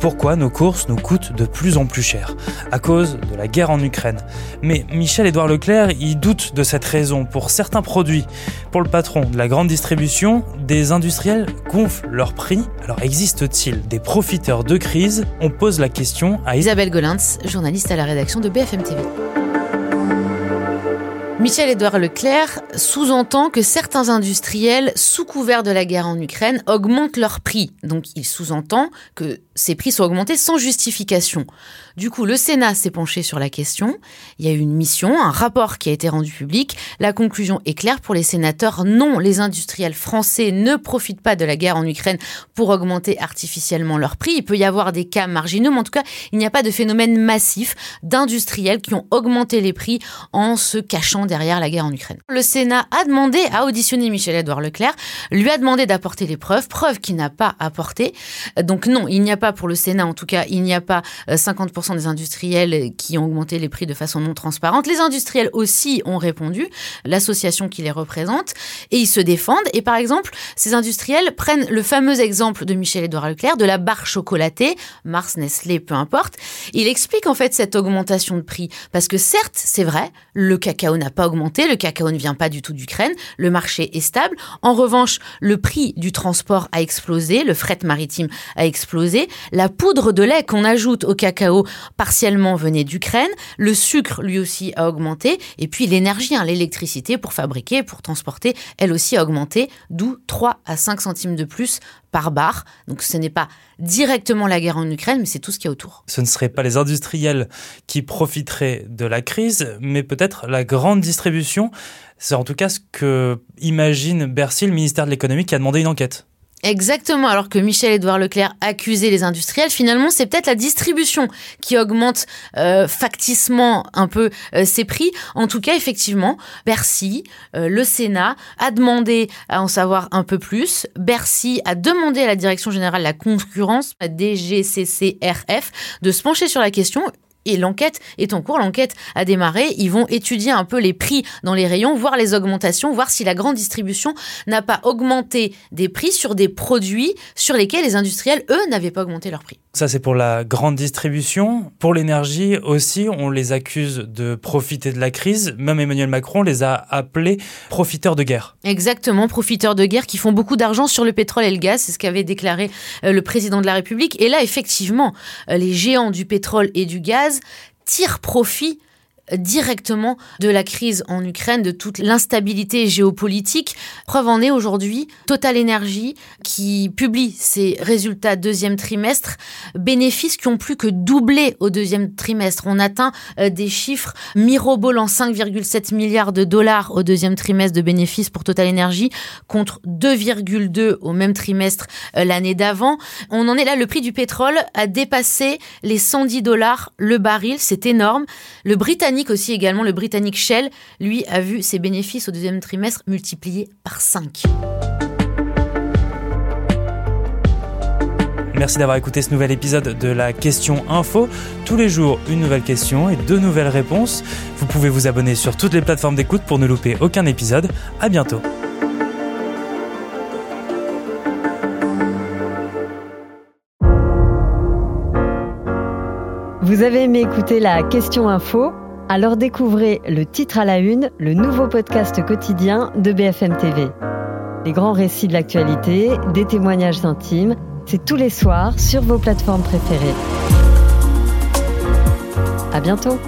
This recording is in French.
pourquoi nos courses nous coûtent de plus en plus cher, à cause de la guerre en Ukraine. Mais Michel-Édouard Leclerc, il doute de cette raison pour certains produits. Pour le patron de la grande distribution, des industriels gonflent leurs prix. Alors existe-t-il des profiteurs de crise? On pose la question à Isabelle Golins, journaliste à la rédaction de BFM TV. Michel-Édouard Leclerc sous-entend que certains industriels, sous couvert de la guerre en Ukraine, augmentent leurs prix. Donc il sous-entend que ces prix sont augmentés sans justification. Du coup, le Sénat s'est penché sur la question. Il y a eu une mission, un rapport qui a été rendu public. La conclusion est claire pour les sénateurs. Non, les industriels français ne profitent pas de la guerre en Ukraine pour augmenter artificiellement leurs prix. Il peut y avoir des cas marginaux, mais en tout cas, il n'y a pas de phénomène massif d'industriels qui ont augmenté les prix en se cachant derrière la guerre en Ukraine. Le Sénat a demandé à auditionner Michel-Édouard Leclerc, lui a demandé d'apporter les preuves, preuves qu'il n'a pas apportées. Donc non, il n'y a pas pour le Sénat, en tout cas, il n'y a pas 50% euh, des industriels qui ont augmenté les prix de façon non transparente. Les industriels aussi ont répondu, l'association qui les représente, et ils se défendent. Et par exemple, ces industriels prennent le fameux exemple de Michel-Édouard Leclerc, de la barre chocolatée, Mars, Nestlé, peu importe. Il explique en fait cette augmentation de prix. Parce que certes, c'est vrai, le cacao n'a augmenté, le cacao ne vient pas du tout d'Ukraine, le marché est stable. En revanche, le prix du transport a explosé, le fret maritime a explosé, la poudre de lait qu'on ajoute au cacao partiellement venait d'Ukraine. Le sucre, lui aussi, a augmenté. Et puis l'énergie, hein, l'électricité pour fabriquer, pour transporter, elle aussi a augmenté, d'où 3 à 5 centimes de plus par bar. Donc ce n'est pas directement la guerre en Ukraine, mais c'est tout ce qu'il y a autour. Ce ne seraient pas les industriels qui profiteraient de la crise, mais peut-être la grande distribution. C'est en tout cas ce que imagine Bercy, le ministère de l'économie, qui a demandé une enquête. Exactement, alors que Michel-Édouard Leclerc accusait les industriels, finalement c'est peut-être la distribution qui augmente euh, facticement un peu euh, prix. En tout cas, effectivement, Bercy, euh, le Sénat a demandé à en savoir un peu plus. Bercy a demandé à la Direction générale de la concurrence, DGCCRF, de se pencher sur la question et l'enquête est en cours, l'enquête a démarré. Ils vont étudier un peu les prix dans les rayons, voir les augmentations, voir si la grande distribution n'a pas augmenté des prix sur des produits sur lesquels les industriels, eux, n'avaient pas augmenté leurs prix. Ça, c'est pour la grande distribution. Pour l'énergie aussi, on les accuse de profiter de la crise. Même Emmanuel Macron les a appelés profiteurs de guerre. Exactement, profiteurs de guerre qui font beaucoup d'argent sur le pétrole et le gaz. C'est ce qu'avait déclaré euh, le président de la République. Et là, effectivement, euh, les géants du pétrole et du gaz tirent profit directement de la crise en Ukraine, de toute l'instabilité géopolitique. Preuve en est aujourd'hui Total Energy qui publie ses résultats deuxième trimestre, bénéfices qui ont plus que doublé au deuxième trimestre. On atteint euh, des chiffres mirobolants 5,7 milliards de dollars au deuxième trimestre de bénéfices pour Total Energy contre 2,2 au même trimestre euh, l'année d'avant. On en est là, le prix du pétrole a dépassé les 110 dollars le baril, c'est énorme. Le Britannique aussi également, le Britannique Shell, lui, a vu ses bénéfices au deuxième trimestre multipliés par 5. Merci d'avoir écouté ce nouvel épisode de la Question Info. Tous les jours, une nouvelle question et deux nouvelles réponses. Vous pouvez vous abonner sur toutes les plateformes d'écoute pour ne louper aucun épisode. À bientôt. Vous avez aimé écouter la Question Info? Alors découvrez le titre à la une, le nouveau podcast quotidien de BFM TV. Les grands récits de l'actualité, des témoignages intimes, c'est tous les soirs sur vos plateformes préférées. À bientôt!